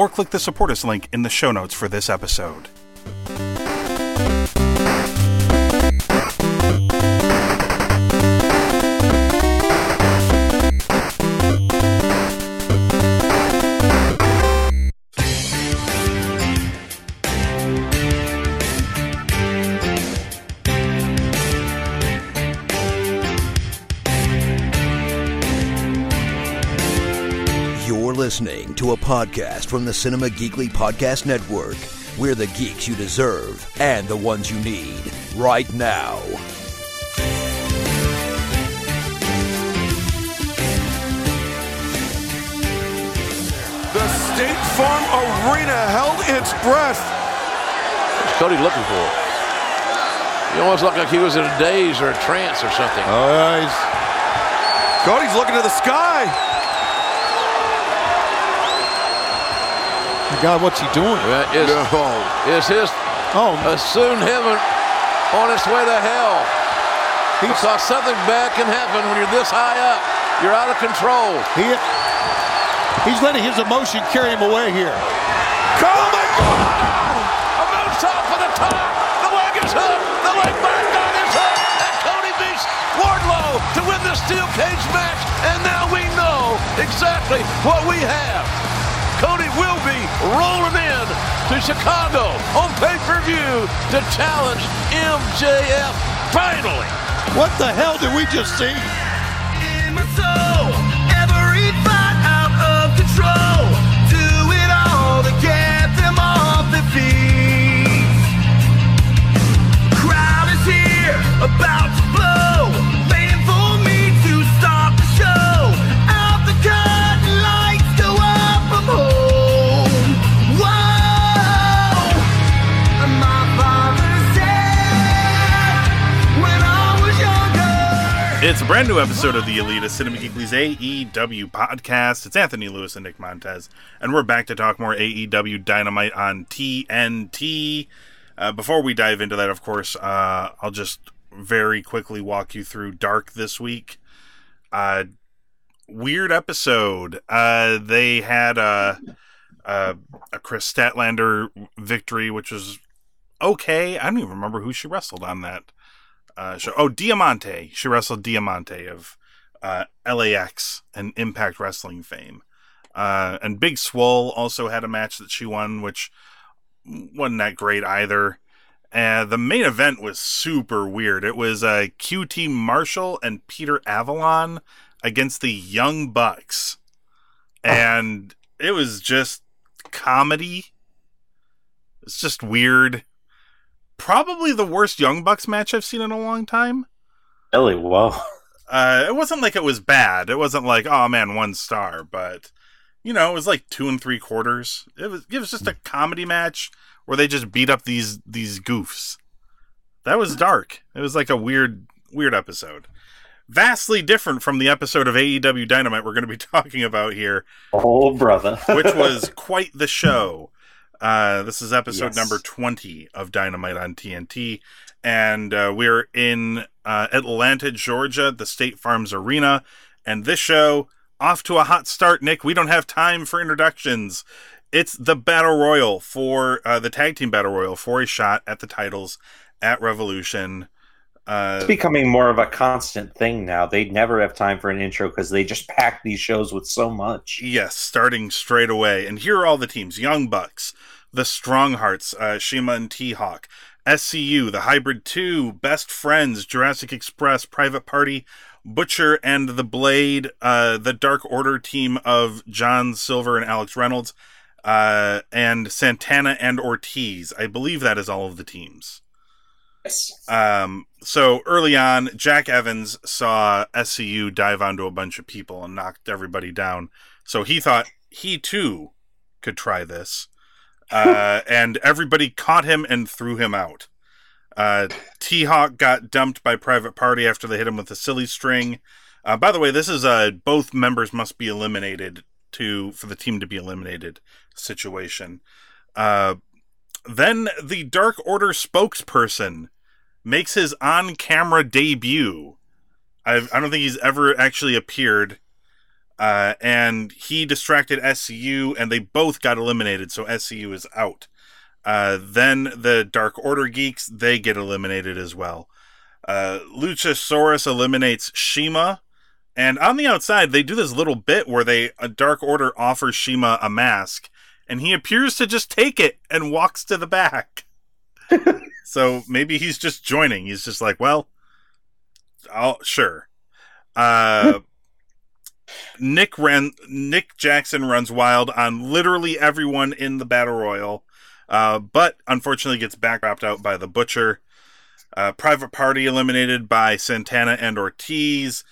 or click the support us link in the show notes for this episode. Listening to a podcast from the Cinema Geekly Podcast Network. We're the geeks you deserve and the ones you need right now. The State Farm Arena held its breath. What's Cody looking for? He almost looked like he was in a daze or a trance or something. Oh, yeah. Cody's looking to the sky. God, what's he doing? Yeah, Is, No. is his Oh, soon heaven on its way to hell? He saw something bad can happen when you're this high up. You're out of control. he, he's letting his emotion carry him away here. Oh, my God. A moonsault for the top. The leg is hooked. The leg back on is hooked. And Cody beats Wardlow to win the steel cage match. And now we know exactly what we have. Cody will be rolling in to Chicago on pay-per-view to challenge MJF finally. What the hell did we just see? in It's a brand new episode of the Elitist Cinema Geekly's AEW podcast. It's Anthony Lewis and Nick Montes, and we're back to talk more AEW Dynamite on TNT. Uh, before we dive into that, of course, uh, I'll just very quickly walk you through Dark this week. Uh, weird episode. Uh, they had a, a a Kris Statlander victory, which was okay. I don't even remember who she wrestled on that uh, show. Oh, Diamante. She wrestled Diamante of uh, LAX and Impact Wrestling fame. Uh, and Big Swole also had a match that she won, which wasn't that great either. Uh, the main event was super weird. It was uh, QT Marshall and Peter Avalon against the Young Bucks. And it was just comedy. It's just weird probably the worst Young Bucks match I've seen in a long time. Really? Whoa. Uh, it wasn't like it was bad. It wasn't like, oh man, one star, but you know, it was like two and three quarters. It was it was just a comedy match where they just beat up these these goofs. That was dark. It was like a weird weird episode. Vastly different from the episode of AEW Dynamite we're going to be talking about here, Oh, brother. which was quite the show. Uh, this is episode Yes. number 20 of Dynamite on TNT. And uh, we're in uh, Atlanta, Georgia, the State Farms Arena. And this show, off to a hot start, Nick. We don't have time for introductions. It's the Battle Royal for uh, the Tag Team Battle Royal for a shot at the titles at Revolution. Uh, It's becoming more of a constant thing now. They never have time for an intro because they just pack these shows with so much. Yes, starting straight away. And here are all the teams Young Bucks, the Strong Hearts, uh, CIMA and T Hawk, SCU, the Hybrid 2, Best Friends, Jurassic Express, Private Party, Butcher and the Blade, uh, the Dark Order team of John Silver and Alex Reynolds, uh, and Santana and Ortiz. I believe that is all of the teams. Yes. Um, so early on, Jack Evans saw SCU dive onto a bunch of people and knocked everybody down. So he thought he too could try this. Uh, and everybody caught him and threw him out. Uh, T Hawk got dumped by Private Party after they hit him with a silly string. Uh, by the way, this is a both members must be eliminated to for the team to be eliminated situation. Uh, then the Dark Order spokesperson makes his on-camera debut. I've, I don't think he's ever actually appeared. Uh, and he distracted SCU, and they both got eliminated, so SCU is out. Uh, then the Dark Order geeks they get eliminated as well. Uh, Luchasaurus eliminates CIMA, and on the outside they do this little bit where they a Dark Order offers CIMA a mask, and he appears to just take it and walks to the back. so maybe he's just joining. He's just like, well, I'll sure. Uh, Nick ran. Nick Jackson runs wild on literally everyone in the battle royal, uh, but unfortunately gets back wrapped out by the butcher. Uh, Private Party eliminated by Santana and Ortiz.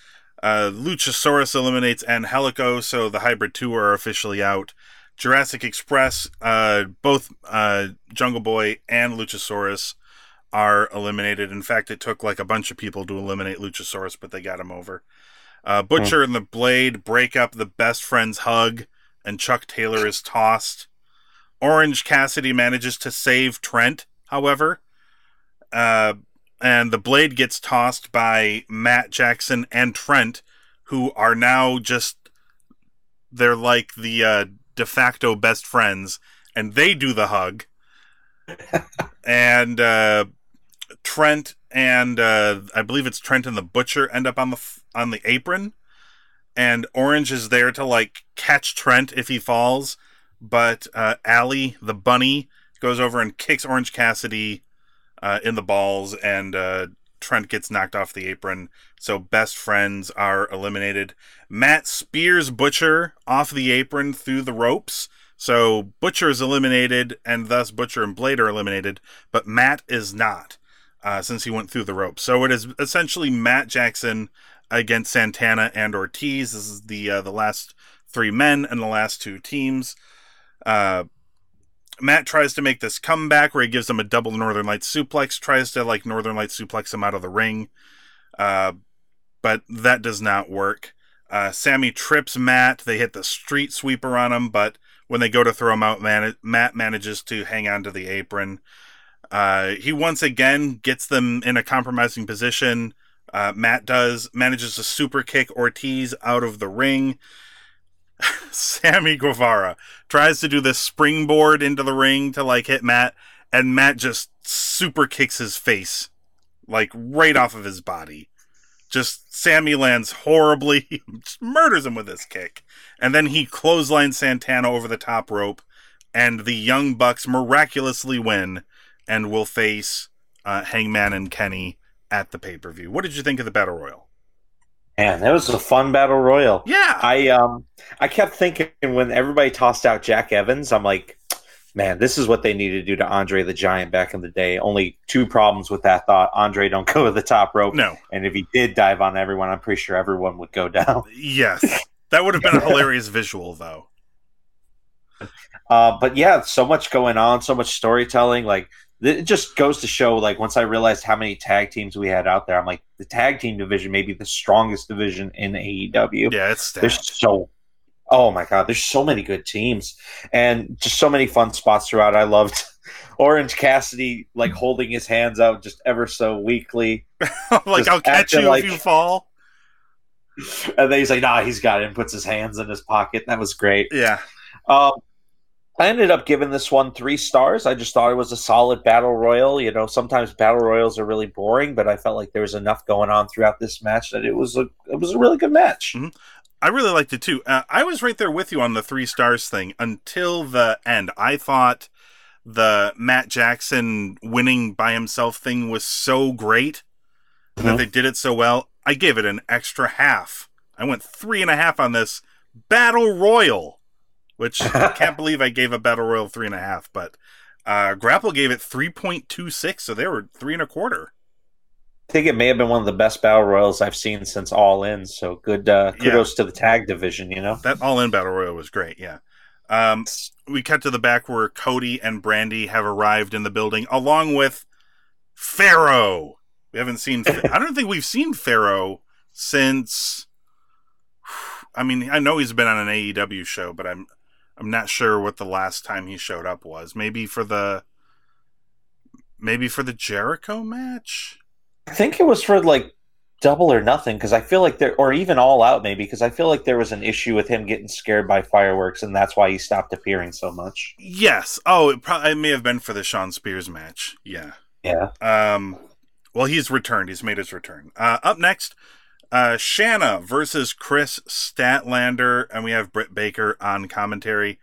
Uh, Luchasaurus eliminates Angelico, so the Hybrid 2 are officially out. Jurassic Express, uh, both uh, Jungle Boy and Luchasaurus are eliminated. In fact, it took like a bunch of people to eliminate Luchasaurus, but they got him over. Uh, Butcher and the Blade break up the best friends hug, and Chuck Taylor is tossed. Orange Cassidy manages to save Trent, however. Uh, and the Blade gets tossed by Matt Jackson and Trent, who are now just. They're like the uh, de facto best friends, and they do the hug. and uh, Trent and uh, I believe it's Trent and the Butcher end up on the on the apron, and Orange is there to like catch Trent if he falls, but uh, Allie the bunny goes over and kicks Orange Cassidy uh, in the balls, and uh, Trent gets knocked off the apron. So best friends are eliminated. Matt spears Butcher off the apron through the ropes. So Butcher is eliminated, and thus Butcher and Blade are eliminated, but Matt is not uh, since he went through the ropes. So it is essentially Matt Jackson against Santana and Ortiz. This is the uh, the last three men and the last two teams. Uh, Matt tries to make this comeback where he gives him a double Northern Lights suplex, tries to like Northern Lights suplex him out of the ring, uh, but that does not work. Uh, Sammy trips Matt. They hit the street sweeper on him, but when they go to throw him out, man- Matt manages to hang on to the apron. Uh, he once again gets them in a compromising position. Uh, Matt does manages to super kick Ortiz out of the ring. Sammy Guevara tries to do this springboard into the ring to like hit Matt, and Matt just super kicks his face, like right off of his body. Just Sammy lands horribly, just murders him with this kick, and then he clotheslines Santana over the top rope, and the Young Bucks miraculously win and will face uh, Hangman and Kenny at the pay per view. What did you think of the battle royal? Man, that was a fun battle royal. Yeah, I um I kept thinking when everybody tossed out Jack Evans, I'm like, man, this is what they need to do to Andre the Giant back in the day. Only two problems with that thought. Andre don't go to the top rope. No. And if he did dive on everyone, I'm pretty sure everyone would go down. yes, that would have been a hilarious visual, though. Uh, but yeah, so much going on, so much storytelling. Like it just goes to show. Like once I realized how many tag teams we had out there, I'm like, the tag team division may be the strongest division in AEW. Yeah, it's stacked. There's so oh my god, there's so many good teams and just so many fun spots throughout. I loved Orange Cassidy like holding his hands out just ever so weakly. like I'll catch you like- if you fall. And then he's like, nah, he's got it and puts his hands in his pocket. That was great. Yeah, Um, I ended up giving this one three stars. I just thought it was a solid battle royal. You know, sometimes battle royals are really boring, but I felt like there was enough going on throughout this match that it was a it was a really good match. I really liked it too. Uh, I was right there with you on the three stars thing until the end. I thought the Matt Jackson winning by himself thing was so great that Mhm. they did it so well. I gave it an extra half. I went three and a half on this battle royal, which I can't believe I gave a battle royal three and a half. But uh, Grapple gave it three point two six, so they were three and a quarter. I think it may have been one of the best battle royals I've seen since All In. So good uh, kudos to the tag division. You know, That all in battle royal was great. Yeah. Um, we cut to the back where Cody and Brandi have arrived in the building, along with Pharaoh. We haven't seen. I don't think we've seen Pharaoh since. I mean, I know he's been on an AEW show, but I'm I'm not sure what the last time he showed up was. Maybe for the maybe for the Jericho match. I think it was for like double or nothing because I feel like there, or even all out maybe because I feel like there was an issue with him getting scared by fireworks and that's why he stopped appearing so much. Yes. Oh, it probably it may have been for the Shawn Spears match. Yeah. Yeah. Um. Well, he's returned. He's made his return. Uh, up next, uh, Shanna versus Kris Statlander, and we have Britt Baker on commentary.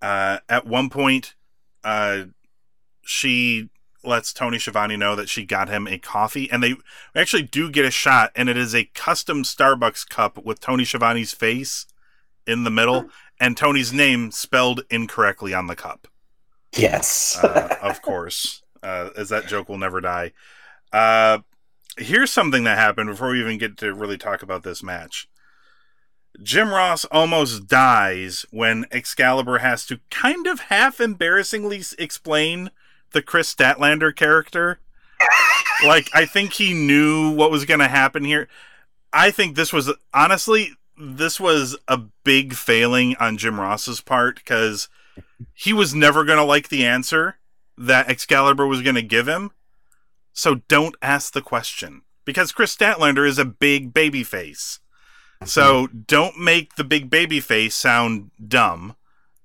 Uh, at one point, uh, she lets Tony Schiavone know that she got him a coffee, and they actually do get a shot, and it is a custom Starbucks cup with Tony Schiavone's face in the middle, and Tony's name spelled incorrectly on the cup. Yes. Uh, of course, uh, as that joke will never die. Uh, here's something that happened before we even get to really talk about this match. Jim Ross almost dies when Excalibur has to kind of half embarrassingly explain the Kris Statlander character. like, I think he knew what was going to happen here. I think this was, honestly, this was a big failing on Jim Ross's part because he was never going to like the answer that Excalibur was going to give him. So don't ask the question because Kris Statlander is a big baby face. So don't make the big baby face sound dumb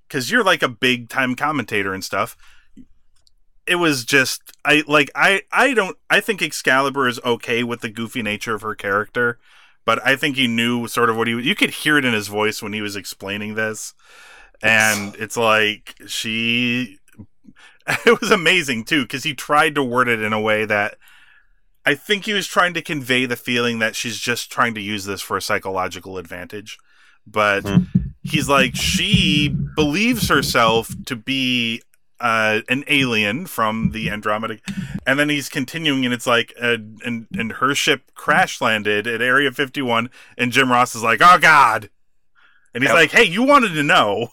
because you're like a big time commentator and stuff. It was just I like I I don't I think Excalibur is okay with the goofy nature of her character, but I think he knew sort of what he you could hear it in his voice when he was explaining this, and it's like she it was amazing too because he tried to word it in a way that I think he was trying to convey the feeling that she's just trying to use this for a psychological advantage. But he's like, she believes herself to be uh, an alien from the Andromeda. And then he's continuing, and it's like, uh, and, and her ship crash landed at Area 51. And Jim Ross is like, oh, God. And he's Yep. like, hey, you wanted to know.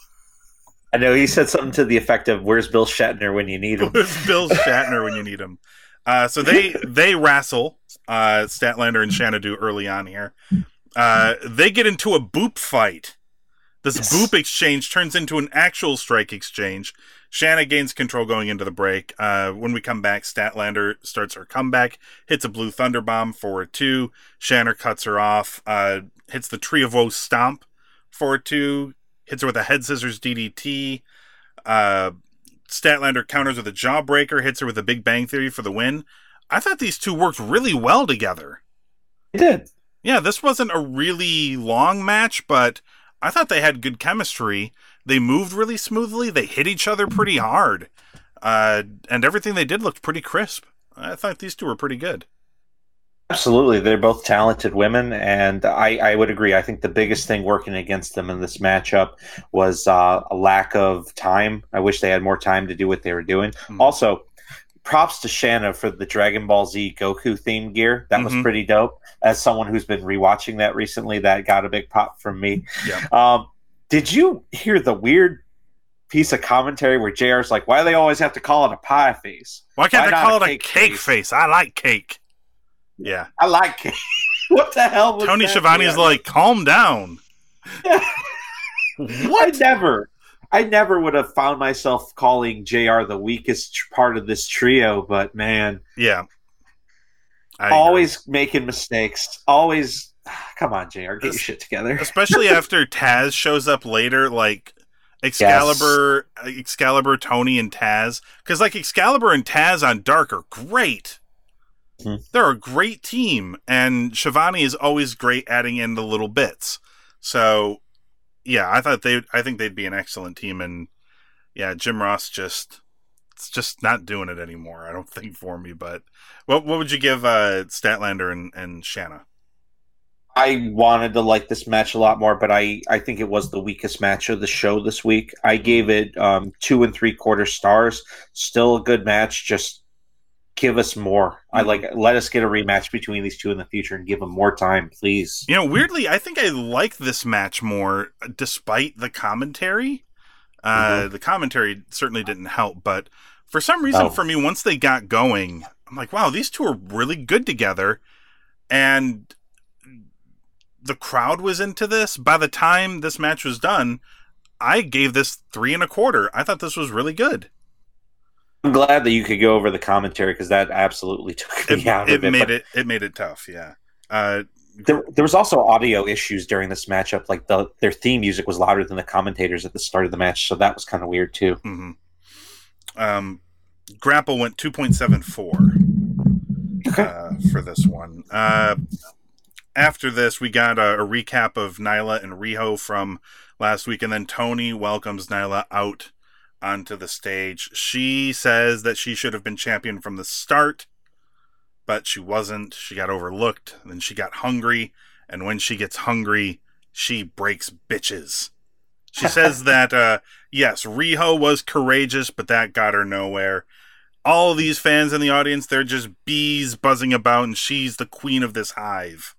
I know he said something to the effect of "Where's Bill Shatner when you need him?" Where's Bill Shatner when you need him? Uh, so they they wrestle uh, Statlander and Xanadu early on here. Uh, they get into a boop fight. This Yes. boop exchange turns into an actual strike exchange. Shanna gains control going into the break. Uh, when we come back, Statlander starts her comeback, hits a blue thunder bomb for a two. Shanna cuts her off, uh, hits the Tree of Woe stomp for a two, hits her with a head scissors DDT. Uh, Statlander counters with a jawbreaker, hits her with a Big Bang Theory for the win. I thought these two worked really well together. He did. Yeah, this wasn't a really long match, but I thought they had good chemistry. They moved really smoothly. They hit each other pretty hard. Uh, and everything they did looked pretty crisp. I thought these two were pretty good. Absolutely, they're both talented women, and I, I would agree. I think the biggest thing working against them in this matchup was uh, a lack of time. I wish they had more time to do what they were doing. Mhm. Also, props to Shanna for the Dragon Ball Z Goku theme gear. That was Mhm. pretty dope. As someone who's been rewatching that recently, that got a big pop from me. Yeah. Um, did you hear the weird piece of commentary where JR's like, "Why do they always have to call it a pie face? Why can't Why they call a it a cake cake face? face? I like cake. Yeah. I like cake." what the hell? Was Tony? Schiavone's Yeah. like, calm down. I never, I never would have found myself calling JR the weakest part of this trio, but man, Yeah. I agree. always making mistakes. Always, come on, JR Get your shit together. especially after Taz shows up later, like Excalibur, uh, Excalibur, Tony, and Taz, because like Excalibur and Taz on Dark are great. Mhm. They're a great team, and Schiavone is always great adding in the little bits. So, yeah, I thought they, I think they'd be an excellent team, and yeah, Jim Ross just, it's just not doing it anymore. I don't think for me, but what what would you give uh, Statlander and and Shanna? I wanted to like this match a lot more, but I, I think it was the weakest match of the show this week. I gave it um, two and three quarter stars. Still a good match. Just give us more. I mm-hmm. like let us get a rematch between these two in the future and give them more time, please. You know, weirdly, I think I like this match more, uh, despite the commentary. Uh, mm-hmm. The commentary certainly didn't help, but for some reason, Oh. for me, once they got going, I'm like, wow, these two are really good together, and the crowd was into this. By the time this match was done, I gave this three and a quarter. I thought this was really good. I'm glad that you could go over the commentary because that absolutely took me It, out it of it. made but it it made it tough. Yeah. Uh, There, there was also audio issues during this matchup. Like the their theme music was louder than the commentators at the start of the match, so that was kind of weird too. mhm. Um, Grapple went two point seven four. uh, for this one. Uh, after this, we got a, a recap of Nyla and Riho from last week, and then Tony welcomes Nyla out onto the stage. She says that she should have been champion from the start, but she wasn't. She got overlooked, then she got hungry, and when she gets hungry, she breaks bitches. She says that, uh, yes, Riho was courageous, but that got her nowhere all these fans in the audience, they're just bees buzzing about, and she's the queen of this hive.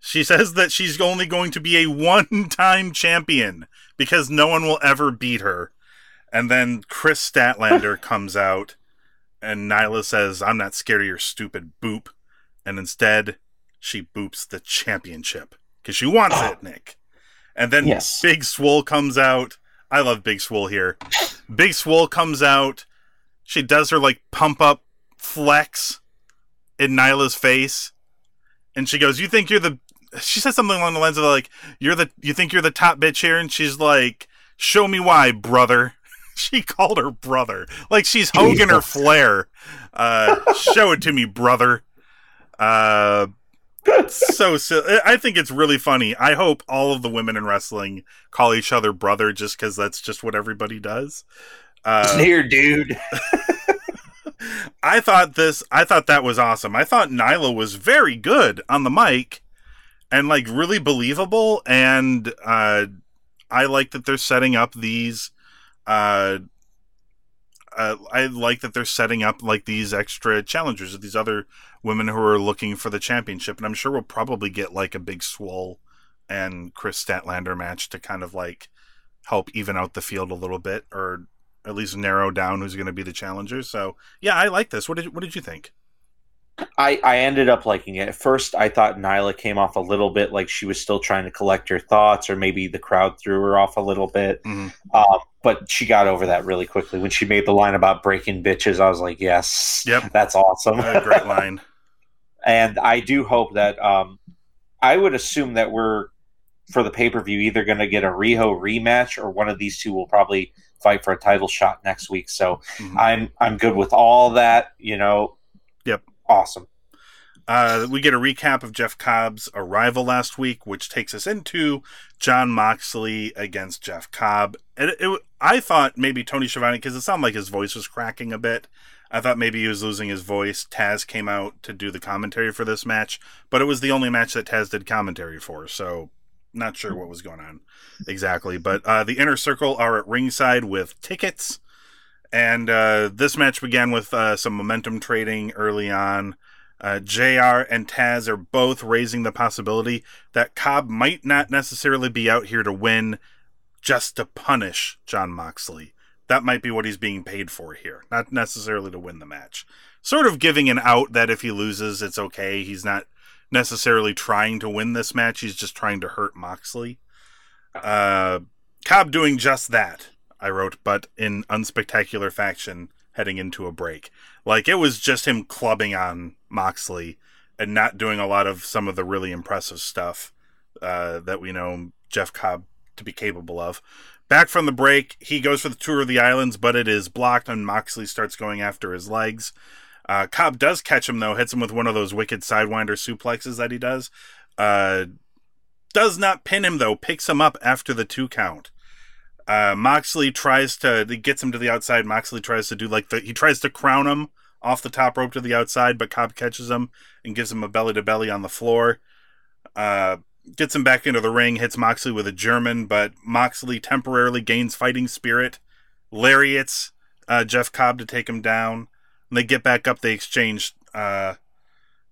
She says that she's only going to be a one time champion because no one will ever beat her. And then Kris Statlander comes out, and Nyla says, I'm not scared of your stupid boop. And instead, she boops the championship because she wants it, ah. Nick. And then Yes. Big Swole comes out. I love Big Swole here. Big Swole comes out. She does her like pump up flex in Nyla's face. And she goes, You think you're the she says something along the lines of like, You're the you think you're the top bitch here? And she's like, Show me why, brother. She called her brother. Like she's Hogan or Flair. Uh show it to me, brother. Uh so silly. I think it's really funny. I hope all of the women in wrestling call each other brother just because that's just what everybody does. Uh, Here, dude. I thought this. I thought that was awesome. I thought Nyla was very good on the mic, and like really believable. And uh, I like that they're setting up these. Uh, uh, I like that they're setting up like these extra challengers, these other women who are looking for the championship, and I'm sure we'll probably get like a big Swole and Kris Statlander match to kind of like help even out the field a little bit, or at least narrow down who's going to be the challenger. So yeah, I like this. What did what did you think? I, I ended up liking it. At first, I thought Nyla came off a little bit like she was still trying to collect her thoughts, or maybe the crowd threw her off a little bit. Mhm. Um, but she got over that really quickly. When she made the line about breaking bitches, I was like, yes, Yep. that's awesome. A great line. and I do hope that um, I would assume that we're for the pay per view either going to get a Riho rematch or one of these two will probably fight for a title shot next week. So Mhm. I'm I'm good with all that. You know. Awesome. Uh, we get a recap of Jeff Cobb's arrival last week, which takes us into Jon Moxley against Jeff Cobb. And it, it, I thought maybe Tony Schiavone, because it sounded like his voice was cracking a bit. I thought maybe he was losing his voice. Taz came out to do the commentary for this match, but it was the only match that Taz did commentary for, so not sure what was going on exactly. But uh, the Inner Circle are at ringside with tickets. And uh, this match began with uh, some momentum trading early on. Uh, JR and Taz are both raising the possibility that Cobb might not necessarily be out here to win, just to punish Jon Moxley. That might be what he's being paid for here, not necessarily to win the match. Sort of giving an out that if he loses, it's okay. He's not necessarily trying to win this match, he's just trying to hurt Moxley. Uh, Cobb doing just that, I wrote, but in unspectacular fashion heading into a break. Like it was just him clubbing on Moxley and not doing a lot of some of the really impressive stuff uh, that we know Jeff Cobb to be capable of. Back from the break, he goes for the tour of the islands, but it is blocked, and Moxley starts going after his legs. Uh, Cobb does catch him though, hits him with one of those wicked sidewinder suplexes that he does. Uh, does not pin him though, picks him up after the two count. Uh, Moxley tries to gets him to the outside. Moxley tries to do like the he tries to crown him off the top rope to the outside, but Cobb catches him and gives him a belly to belly on the floor. Uh, gets him back into the ring, hits Moxley with a German, but Moxley temporarily gains fighting spirit, lariats uh, Jeff Cobb to take him down. When they get back up, they exchange uh,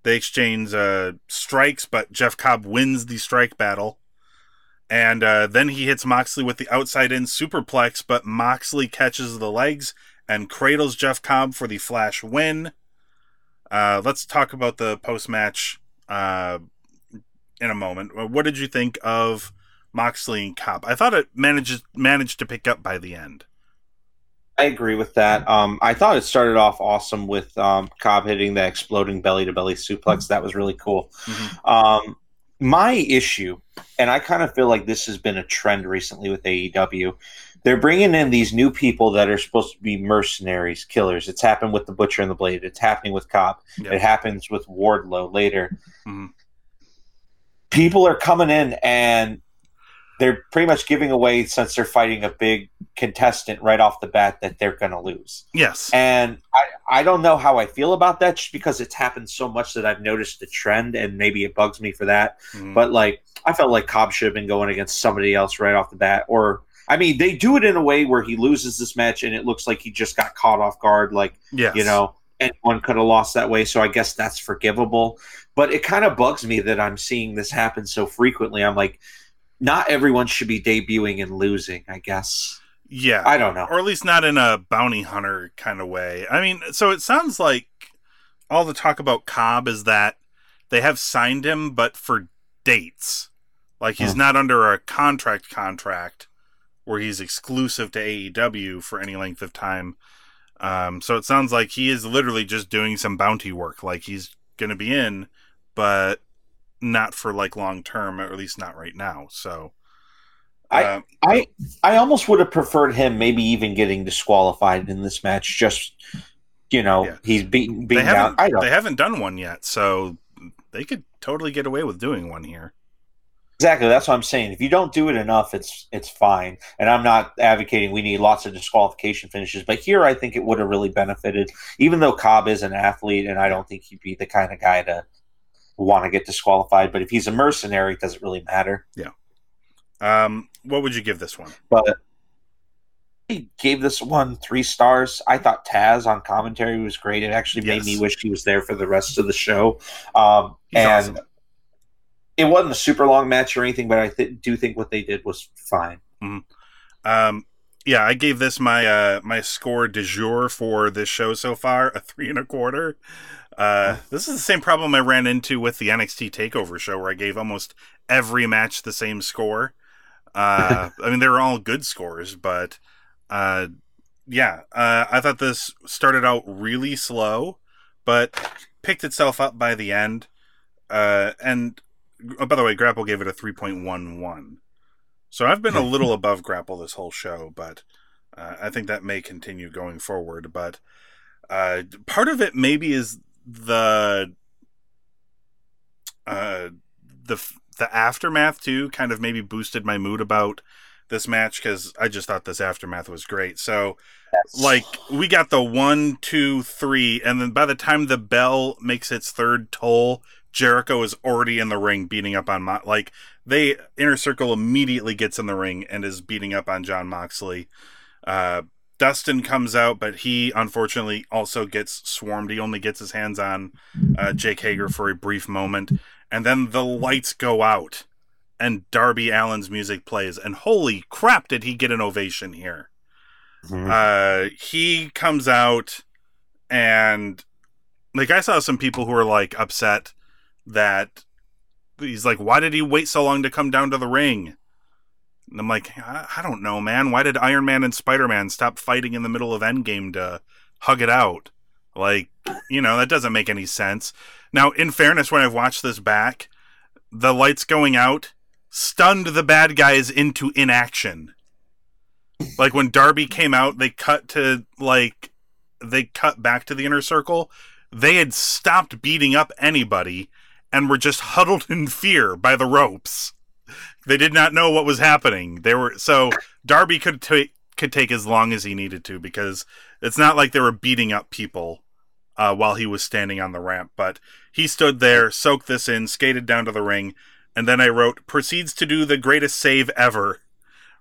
they exchange uh, strikes, but Jeff Cobb wins the strike battle. And uh, then he hits Moxley with the outside in superplex, but Moxley catches the legs and cradles Jeff Cobb for the flash win. Uh, let's talk about the post match uh, in a moment. What did you think of Moxley and Cobb? I thought it managed managed to pick up by the end. I agree with that. Um, I thought it started off awesome with um, Cobb hitting the exploding belly to belly suplex. That was really cool. Mhm. Um, my issue, and I kind of feel like this has been a trend recently with AEW, they're bringing in these new people that are supposed to be mercenaries, killers. It's happened with the Butcher and the Blade. It's happening with Cobb. Yeah. It happens with Wardlow later. Mhm. People are coming in and they're pretty much giving away since they're fighting a big contestant right off the bat that they're going to lose. Yes. And I, I don't know how I feel about that just because it's happened so much that I've noticed the trend and maybe it bugs me for that. Mhm. But like, I felt like Cobb should have been going against somebody else right off the bat. Or, I mean, they do it in a way where he loses this match and it looks like he just got caught off guard. Like, yes. you know, anyone could have lost that way. So I guess that's forgivable. But it kind of bugs me that I'm seeing this happen so frequently. I'm like, not everyone should be debuting and losing, I guess. Yeah. I don't know. or at least not in a bounty hunter kind of way. I mean, so it sounds like all the talk about Cobb is that they have signed him, but for dates. Like he's Hmm. not under a contract contract where he's exclusive to AEW for any length of time. Um, so it sounds like he is literally just doing some bounty work. Like he's going to be in, but not for like long term, or at least not right now. So I- uh, I I almost would have preferred him maybe even getting disqualified in this match. Just you know, Yeah. he's beaten they beaten down. haven't I don't they haven't done one yet, so they could totally get away with doing one here. exactly. That's what I'm saying. If you don't do it enough, it's it's fine. And I'm not advocating we need lots of disqualification finishes, but here I think it would have really benefited. Even though Cobb is an athlete, and I don't think he'd be the kind of guy to want to get disqualified. But if he's a mercenary, it doesn't really matter. Yeah. Um, what would you give this one? But he gave this one three stars. I thought Taz on commentary was great. It actually made me wish he was there for the rest of the show. Um, and awesome. it wasn't a super long match or anything, but I th- do think what they did was fine. Um, yeah, I gave this my uh my score de jour for this show so far, a three and a quarter. Uh, this is the same problem I ran into with the NXT Takeover show, where I gave almost every match the same score. Uh, I mean, they were all good scores, but uh, yeah, uh, I thought this started out really slow, but picked itself up by the end. Uh, and oh, by the way, Grapple gave it a three point one one. So I've been a little above Grapple this whole show, but uh, I think that may continue going forward. But uh, part of it maybe is the uh, the the aftermath too. Kind of maybe boosted my mood about this match because I just thought this aftermath was great. So like we got the one, two, three, and then by the time the bell makes its third toll, Jericho is already in the ring beating up on Mo- like they inner circle immediately gets in the ring and is beating up on Jon Moxley. Uh, Dustin comes out, but he unfortunately also gets swarmed. He only gets his hands on uh, Jake Hager for a brief moment, and then the lights go out, and Darby Allin's music plays, and holy crap, did he get an ovation here! uh he comes out and like i saw some people who were like upset that he's like why did he wait so long to come down to the ring? And i'm like i, I don't know man. Why did iron man and spider-man stop fighting in the middle of endgame to hug it out? Like you know that doesn't make any sense. Now in fairness when i've watched this back the lights going out stunned the bad guys into inaction. Like when Darby came out, they cut to like they cut back to the inner circle. They had stopped beating up anybody and were just huddled in fear by the ropes. They did not know what was happening. They were so Darby could take could take as long as he needed to because it's not like they were beating up people uh, while he was standing on the ramp. But he stood there, soaked this in, skated down to the ring, and then I wrote proceeds to do the greatest save ever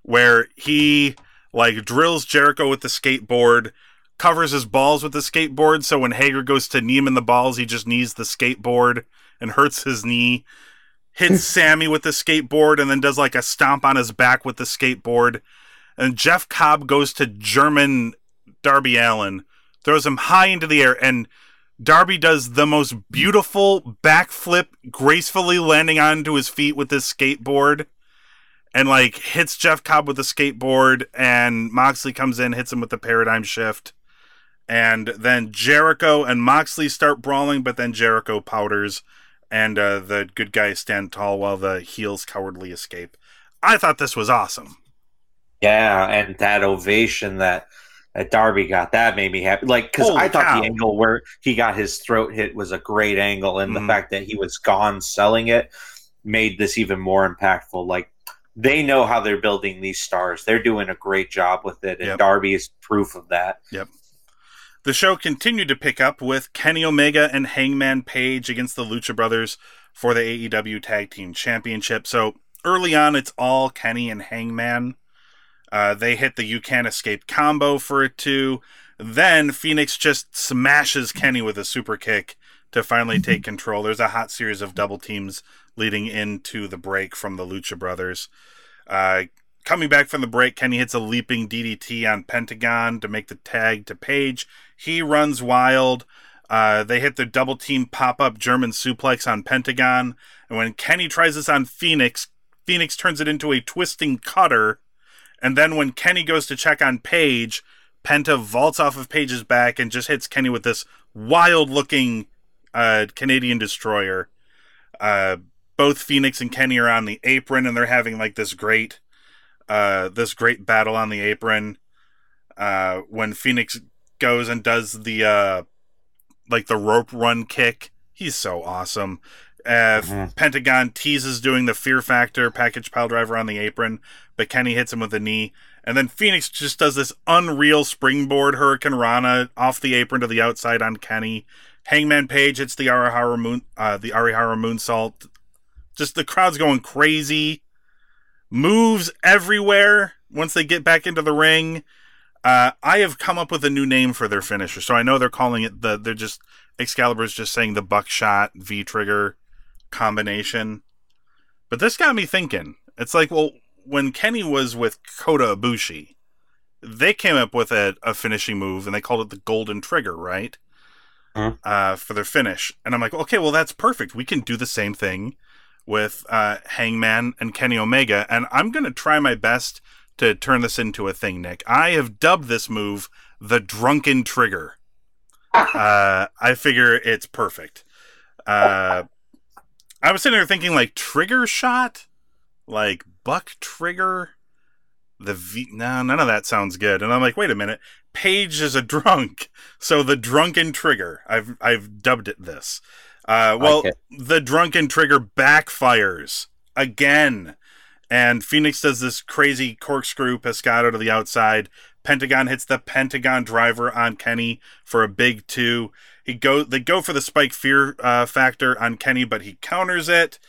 where he like drills Jericho with the skateboard, covers his balls with the skateboard, so when Hager goes to knee him in the balls, he just knees the skateboard and hurts his knee. hits Sammy with the skateboard and then does like a stomp on his back with the skateboard. And Jeff Cobb goes to German Darby Allin, throws him high into the air, and Darby does the most beautiful backflip, gracefully landing onto his feet with his skateboard. And like hits Jeff Cobb with the skateboard, and Moxley comes in, hits him with the paradigm shift. And then Jericho and Moxley start brawling, but then Jericho powders, and uh, the good guys stand tall while the heels cowardly escape. I thought this was awesome. Yeah, and that ovation that that Darby got that made me happy. Like because I thought cow. the angle where he got his throat hit was a great angle, and Mhm. the fact that he was gone selling it made this even more impactful. Like they know how they're building these stars; they're doing a great job with it, and Yep. Darby is proof of that. The show continued to pick up with Kenny Omega and Hangman Page against the Lucha Brothers for the AEW Tag Team Championship. So early on, it's all Kenny and Hangman. Uh, they hit the You Can't Escape combo for a two. Then Phoenix just smashes Kenny with a super kick to finally take control. There's a hot series of double teams leading into the break from the Lucha Brothers. Uh, coming back from the break, Kenny hits a leaping DDT on Pentagon to make the tag to Page. He runs wild. Uh, they hit the double team pop up German suplex on Pentagon. And when Kenny tries this on Phoenix, Phoenix turns it into a twisting cutter. And then when Kenny goes to check on Page, Penta vaults off of Page's back and just hits Kenny with this wild looking uh, Canadian destroyer. Uh, both Phoenix and Kenny are on the apron and they're having like this great uh, this great battle on the apron. Uh, when Phoenix goes and does the uh, like the rope run kick, he's so awesome. Uh, Mhm. Pentagon teases doing the Fear Factor package pile driver on the apron, but Kenny hits him with a knee. And then Phoenix just does this unreal springboard Hurricane Rana off the apron to the outside on Kenny. Hangman Page hits the Orihara moon, uh, the Orihara moonsault. Just the crowd's going crazy. Moves everywhere once they get back into the ring. Uh, I have come up with a new name for their finisher, so I know they're calling it the. They're just Excalibur's just saying the buckshot V trigger combination. But this got me thinking. It's like, well, when Kenny was with Kota Ibushi, they came up with a, a finishing move and they called it the Golden Trigger, right? Uh, for their finish. And I'm like, okay, well, that's perfect. We can do the same thing with uh, Hangman and Kenny Omega. And I'm going to try my best to turn this into a thing, Nick. I have dubbed this move the Drunken Trigger. uh, I figure it's perfect. Uh, I was sitting there thinking like trigger shot, like buck trigger. The V, no, none of that sounds good. And I'm like, wait a minute, Page is a drunk, so the drunken trigger. I've I've dubbed it this. Uh, well, it. the drunken trigger backfires again, and Phoenix does this crazy corkscrew pescado to the outside. Pentagon hits the Pentagon driver on Kenny for a big two. He go they go for the spike fear uh, factor on Kenny, but he counters it.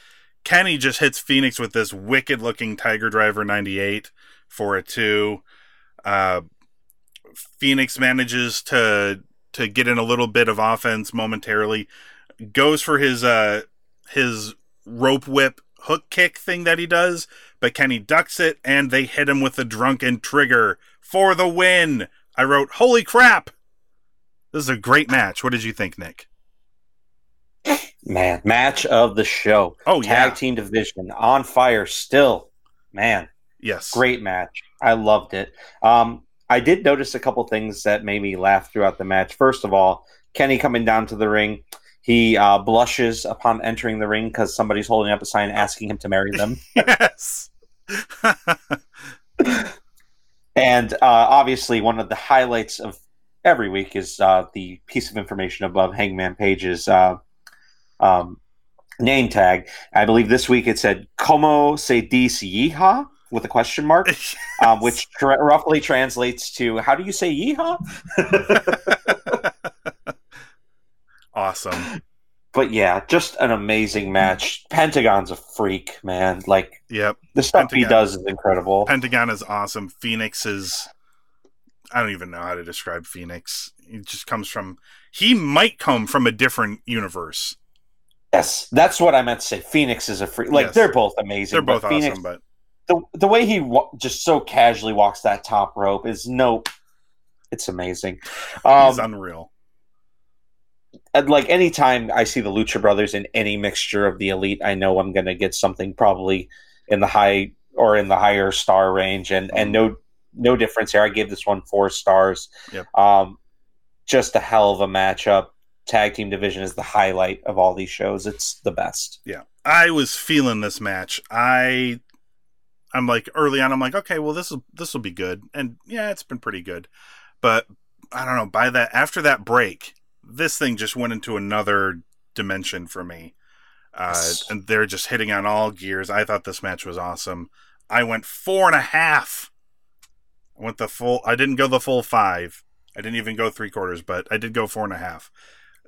Kenny just hits Phoenix with this wicked looking Tiger Driver 98 for a two. Uh, Phoenix manages to to get in a little bit of offense momentarily. Goes for his uh his rope whip hook kick thing that he does, but Kenny ducks it and they hit him with the drunken trigger for the win. I wrote, "Holy crap. This is a great match. What did you think, Nick?" Man, match of the show. Oh Tag yeah. team division on fire still. Man, Yes. great match. I loved it. Um, I did notice a couple things that made me laugh throughout the match. First of all, Kenny coming down to the ring. He uh, blushes upon entering the ring because somebody's holding up a sign asking him to marry them. Yes. and uh, obviously, one of the highlights of every week is uh, the piece of information above Hangman Page's uh, um, name tag. I believe this week it said "Como se dice yeehaw?" with a question mark, um, which tra- roughly translates to "How do you say yeehaw?" Awesome. But yeah, just an amazing match. Pentagon's a freak, man. Like Yep. the stuff he Pentagon. does is incredible. Pentagon is awesome. Phoenix is I don't even know how to describe Phoenix. He just comes from he might come from a different universe. Yes, that's what I meant to say. Phoenix is a freak. Like Yes. they're both amazing. They're but both Phoenix, awesome, but the the way he wa- just so casually walks that top rope is no. It's amazing. he's Um, unreal. And like anytime I see the Lucha Brothers in any mixture of the elite, I know I'm going to get something probably in the high or in the higher star range, and and no no difference here. I gave this one four stars. Yep. Um, just a hell of a matchup. Tag team division is the highlight of all these shows. It's the best. Yeah, I was feeling this match. I, I'm like early on. I'm like, okay, well this will this will be good, and yeah, it's been pretty good. But I don't know. By that after that break, this thing just went into another dimension for me. Uh, and they're just hitting on all gears. I thought this match was awesome. I went four and a half. I went the full. I didn't go the full five. I didn't even go three quarters, but I did go four and a half.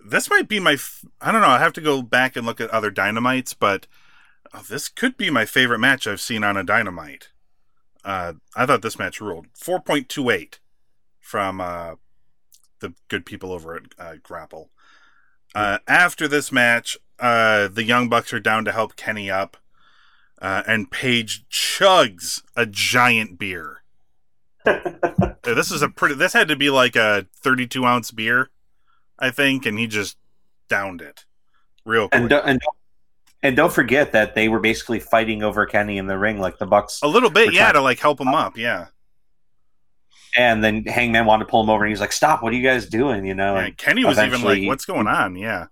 This might be my. f- I don't know. I have to go back and look at other dynamites, but uh, this could be my favorite match I've seen on a dynamite. Uh, I thought this match ruled. Four point two eight from uh, the good people over at uh, Grapple. Uh, after this match, uh, the Young Bucks are down to help Kenny up, uh, and Page chugs a giant beer. This is a pretty. This had to be like a thirty-two ounce beer, I think, and he just downed it real quick. and don't, and and don't forget that they were basically fighting over Kenny in the ring, like the Bucks. a little bit, yeah, to like help him up, yeah. And then Hangman wanted to pull him over, and he was like, "Stop! What are you guys doing?" You know, Yeah, and Kenny was even like, "What's going on?" Yeah.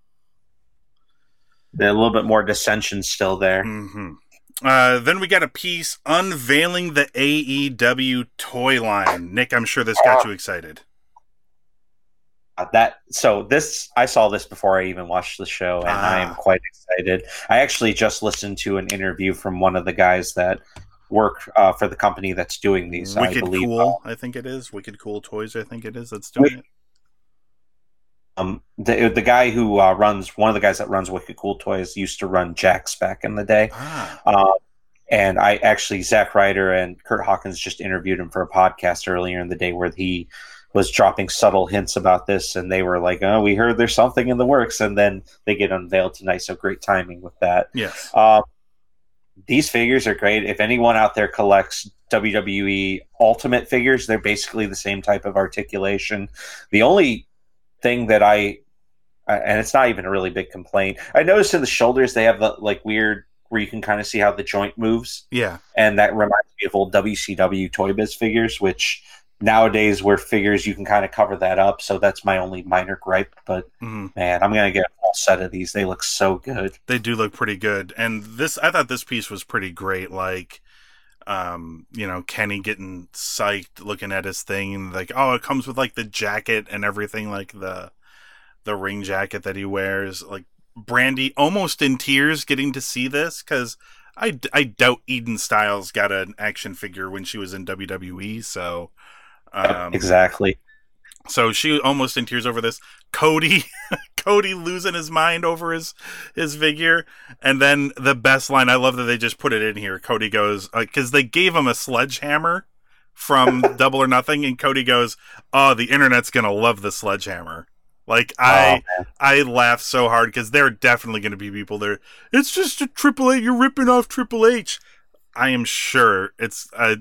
a little bit more dissension still there. hmm Uh, then we got a piece unveiling the AEW toy line. Nick, I'm sure this got you excited. Uh, that so this I saw this before I even watched the show, and I am Ah. quite excited. I actually just listened to an interview from one of the guys that work uh, for the company that's doing these. I Wicked believe Cool, I think it is. Wicked Cool Toys, I think it is. That's doing it. um, the the guy who uh, runs one of the guys that runs Wicked Cool Toys used to run Jakks back in the day. Ah, Um, and I actually, Zack Ryder and Kurt Hawkins just interviewed him for a podcast earlier in the day where he was dropping subtle hints about this. And they were like, oh, we heard there's something in the works. And then they get unveiled tonight. So great timing with that. yes. Um, these figures are great. If anyone out there collects WWE Ultimate figures, they're basically the same type of articulation. The only thing that I, and it's not even a really big complaint, I noticed in the shoulders they have the like weird where you can kind of see how the joint moves, Yeah. and that reminds me of old WCW Toy Biz figures, which nowadays where figures you can kind of cover that up. So that's my only minor gripe. But hmm man, I'm gonna get a full set of these. They look so good. They do look pretty good. And this, I thought this piece was pretty great. Like, um, you know, Kenny getting psyched looking at his thing and like, oh, it comes with like the jacket and everything, like the the ring jacket that he wears. Like Brandi almost in tears getting to see this because I, I doubt Eden Stiles got an action figure when she was in WWE. So, um, exactly. so she almost in tears over this. Cody, Cody losing his mind over his his figure, and then the best line. I love that they just put it in here. Cody goes because they gave him a sledgehammer from Double or Nothing, and Cody goes, "Oh, the internet's gonna love the sledgehammer." Like I, Oh. I laugh so hard because there are definitely going to be people there. It's just a Triple H. You're ripping off Triple H. I am sure it's. I,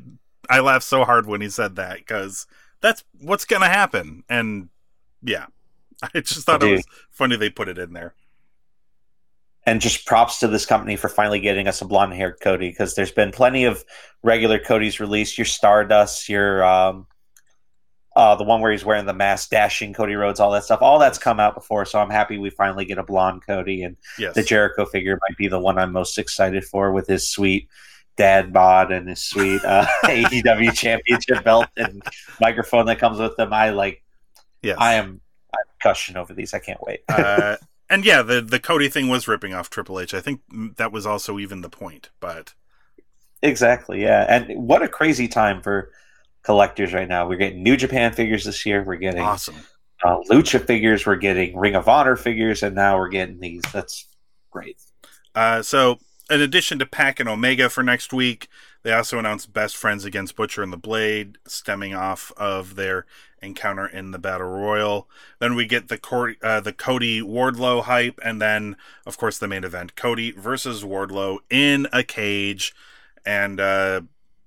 I laughed so hard when he said that because that's what's going to happen. And yeah, I just thought it was funny they put it in there. and just props to this company for finally getting us a blonde haired Cody because there's been plenty of regular Cody's released. Your Stardust, your um, uh, the one where he's wearing the mask, dashing Cody Rhodes, all that stuff. All that's come out before, so I'm happy we finally get a blonde Cody. And Yes, the Jericho figure might be the one I'm most excited for with his sweet dad bod and his sweet uh, AEW championship belt and microphone that comes with them. I like. yes. I am. I'm gushing over these. I can't wait. uh, and yeah, the the Cody thing was ripping off Triple H. I think that was also even the point. But Exactly, yeah. And what a crazy time for collectors right now. We're getting New Japan figures this year. We're getting awesome. uh, Lucha figures. We're getting Ring of Honor figures, and now we're getting these. That's great. Uh, so, in addition to Pac and Omega for next week, they also announced Best Friends against Butcher and the Blade, stemming off of their encounter in the battle royal. Then we get the Cor- uh, the Cody Wardlow hype, and then of course the main event: Cody versus Wardlow in a cage. And uh,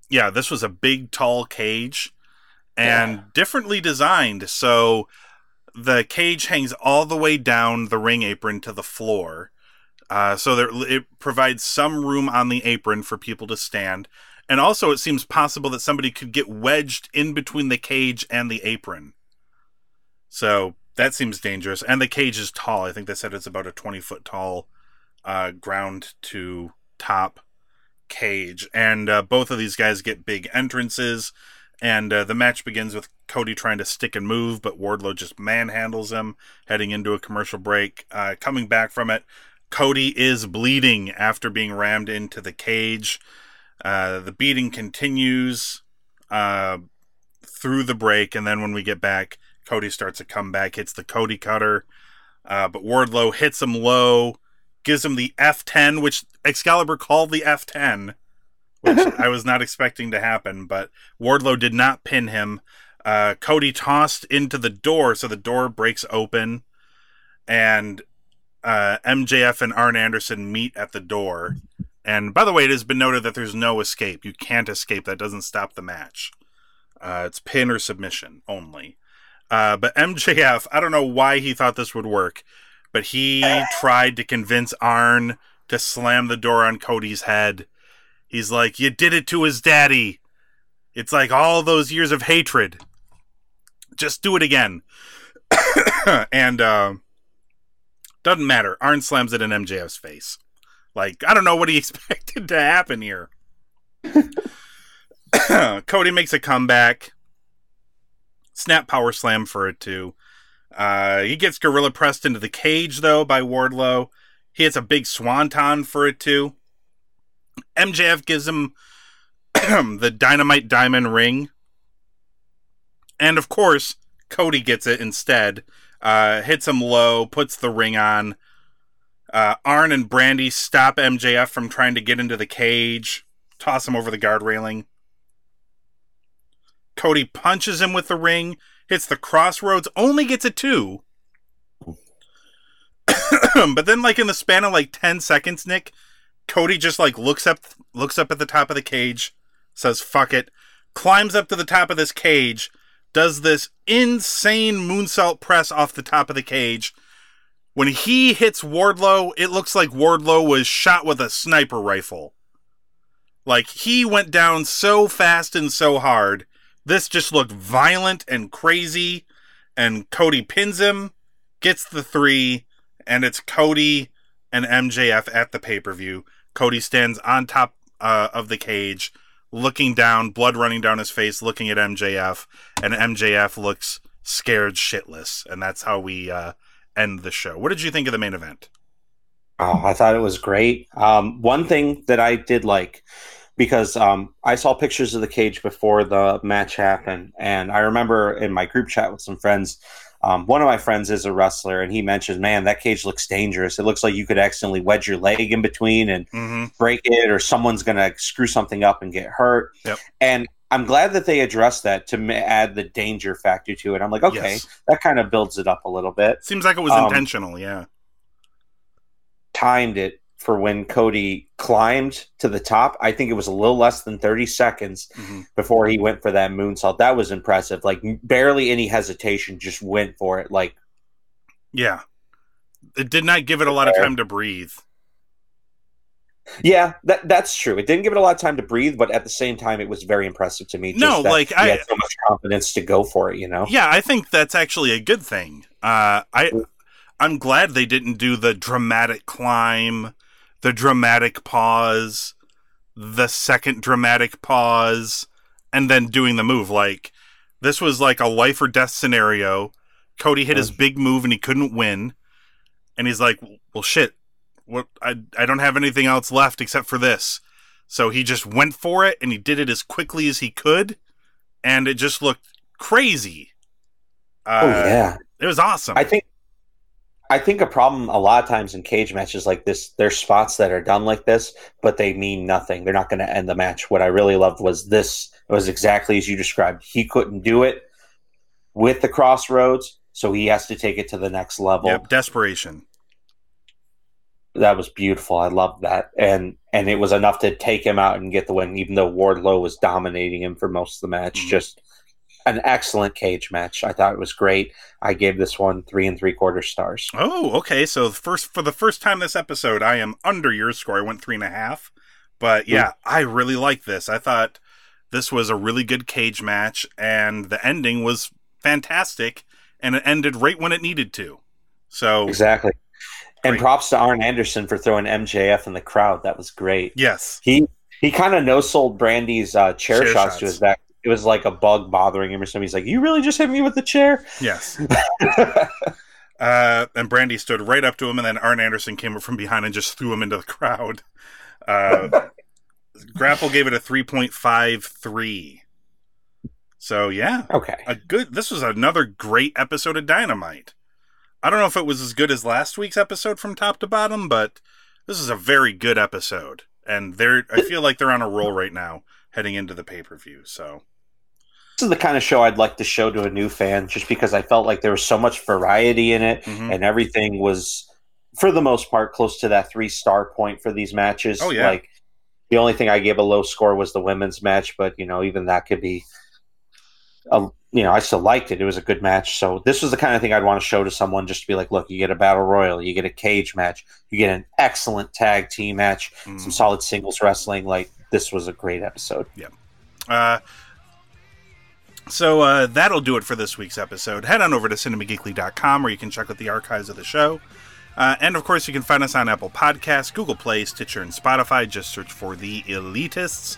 yeah, this was a big, tall cage, and Yeah. differently designed. So the cage hangs all the way down the ring apron to the floor. Uh, so there, it provides some room on the apron for people to stand. And also, it seems possible that somebody could get wedged in between the cage and the apron. So that seems dangerous. And the cage is tall. I think they said it's about a 20 foot tall uh, ground to top cage. And uh, both of these guys get big entrances. And uh, the match begins with Cody trying to stick and move, but Wardlow just manhandles him, heading into a commercial break. Uh, coming back from it, Cody is bleeding after being rammed into the cage. Uh, the beating continues uh, through the break, and then when we get back, Cody starts a comeback, hits the Cody cutter, uh, but Wardlow hits him low, gives him the F10, which Excalibur called the F10, which I was not expecting to happen, but Wardlow did not pin him. Uh, Cody tossed into the door, so the door breaks open, and uh, MJF and Arn Anderson meet at the door. And by the way, it has been noted that there's no escape. You can't escape. That doesn't stop the match. Uh, it's pin or submission only. Uh, but MJF, I don't know why he thought this would work, but he tried to convince Arn to slam the door on Cody's head. He's like, You did it to his daddy. It's like all those years of hatred. Just do it again. and uh, doesn't matter. Arn slams it in MJF's face. Like, I don't know what he expected to happen here. Cody makes a comeback. Snap power slam for it too. Uh, he gets gorilla pressed into the cage though by Wardlow. He hits a big swanton for it too. MJF gives him the dynamite diamond ring. And of course, Cody gets it instead. Uh, hits him low, puts the ring on. Uh, Arn and Brandi stop MJF from trying to get into the cage, toss him over the guard railing. Cody punches him with the ring, hits the crossroads, only gets a two. but then, like in the span of like ten seconds, Nick, Cody just like looks up, looks up at the top of the cage, says "fuck it," climbs up to the top of this cage, does this insane moonsault press off the top of the cage. When he hits Wardlow, it looks like Wardlow was shot with a sniper rifle. Like he went down so fast and so hard. This just looked violent and crazy. And Cody pins him, gets the three, and it's Cody and MJF at the pay per view. Cody stands on top uh, of the cage, looking down, blood running down his face, looking at MJF, and MJF looks scared shitless. And that's how we uh, end the show. What did you think of the main event? Oh, I thought it was great. Um, one thing that I did like because um, I saw pictures of the cage before the match happened, and I remember in my group chat with some friends. Um, one of my friends is a wrestler, and he mentioned, "Man, that cage looks dangerous. It looks like you could accidentally wedge your leg in between and Mm-hmm. break it, or someone's going to screw something up and get hurt." Yep. And I'm glad that they addressed that to add the danger factor to it. I'm like, okay, Yes. that kind of builds it up a little bit. Seems like it was Um, intentional, yeah. timed it for when Cody climbed to the top. I think it was a little less than 30 seconds hmm before he went for that moonsault. That was impressive. Like barely any hesitation, just went for it. Like Yeah. It did not give it a lot of time to breathe. yeah, that that's true. It didn't give it a lot of time to breathe, but at the same time, it was very impressive to me. just No, that like, he I- had so much confidence to go for it. You know, Yeah, I think that's actually a good thing. Uh, I I'm glad they didn't do the dramatic climb, the dramatic pause, the second dramatic pause, and then doing the move. Like this was like a life or death scenario. Cody hit his big move and he couldn't win, and he's like, "Well, shit, what? I I don't have anything else left except for this." So he just went for it and he did it as quickly as he could, and it just looked crazy. Uh, oh yeah. it was awesome. I think I think a problem a lot of times in cage matches like this, there's spots that are done like this, but they mean nothing. They're not going to end the match. What I really loved was this. It was exactly as you described. He couldn't do it. with the crossroads, so he has to take it to the next level. Yep, desperation. That was beautiful. I loved that, and and it was enough to take him out and get the win, even though Wardlow was dominating him for most of the match. Mhm. Just an excellent cage match. I thought it was great. I gave this one three and three quarter stars. Oh, okay. So first for the first time this episode, I am under your score. I went three and a half. But yeah, I really like this. I thought this was a really good cage match, and the ending was fantastic, and it ended right when it needed to. So Exactly. And props to Arn Anderson for throwing MJF in the crowd. That was great. yes, He he kind of no sold Brandi's uh, chair, Chair shots, shots. to his back. It was like a bug bothering him or something. He's like, "You really just hit me with the chair?" yes. Uh, and Brandi stood right up to him, and then Arn Anderson came up from behind and just threw him into the crowd. Uh, Grapple gave it a three point five three. So yeah, okay. a good. This was another great episode of Dynamite. I don't know if it was as good as last week's episode from top to bottom, but this is a very good episode, and they're. I feel like they're on a roll right now, heading into the pay per view. So This is the kind of show I'd like to show to a new fan, just because I felt like there was so much variety in it, mhm. and everything was, for the most part, close to that three star point for these matches. Oh, yeah. Like the only thing I gave a low score was the women's match, but you know, even that could be. A, you know, I still liked it. It was a good match. So this was the kind of thing I'd want to show to someone, just to be like, look, you get a battle royal, you get a cage match, you get an excellent tag team match, Mm. some solid singles wrestling. Like this was a great episode. Uh, so uh, that'll do it for this week's episode. Head on over to cinemageekly.com where you can check out the archives of the show. Uh, and of course, you can find us on Apple Podcasts, Google Play, Stitcher, and Spotify. Just search for The Elitists.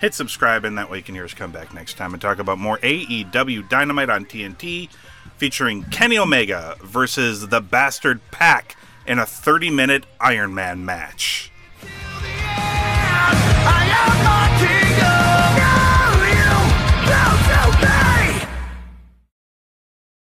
Hit subscribe, and that way you can hear us come back next time and talk about more AEW Dynamite on TNT featuring Kenny Omega versus the Bastard Pac in a 30 minute Iron Man match.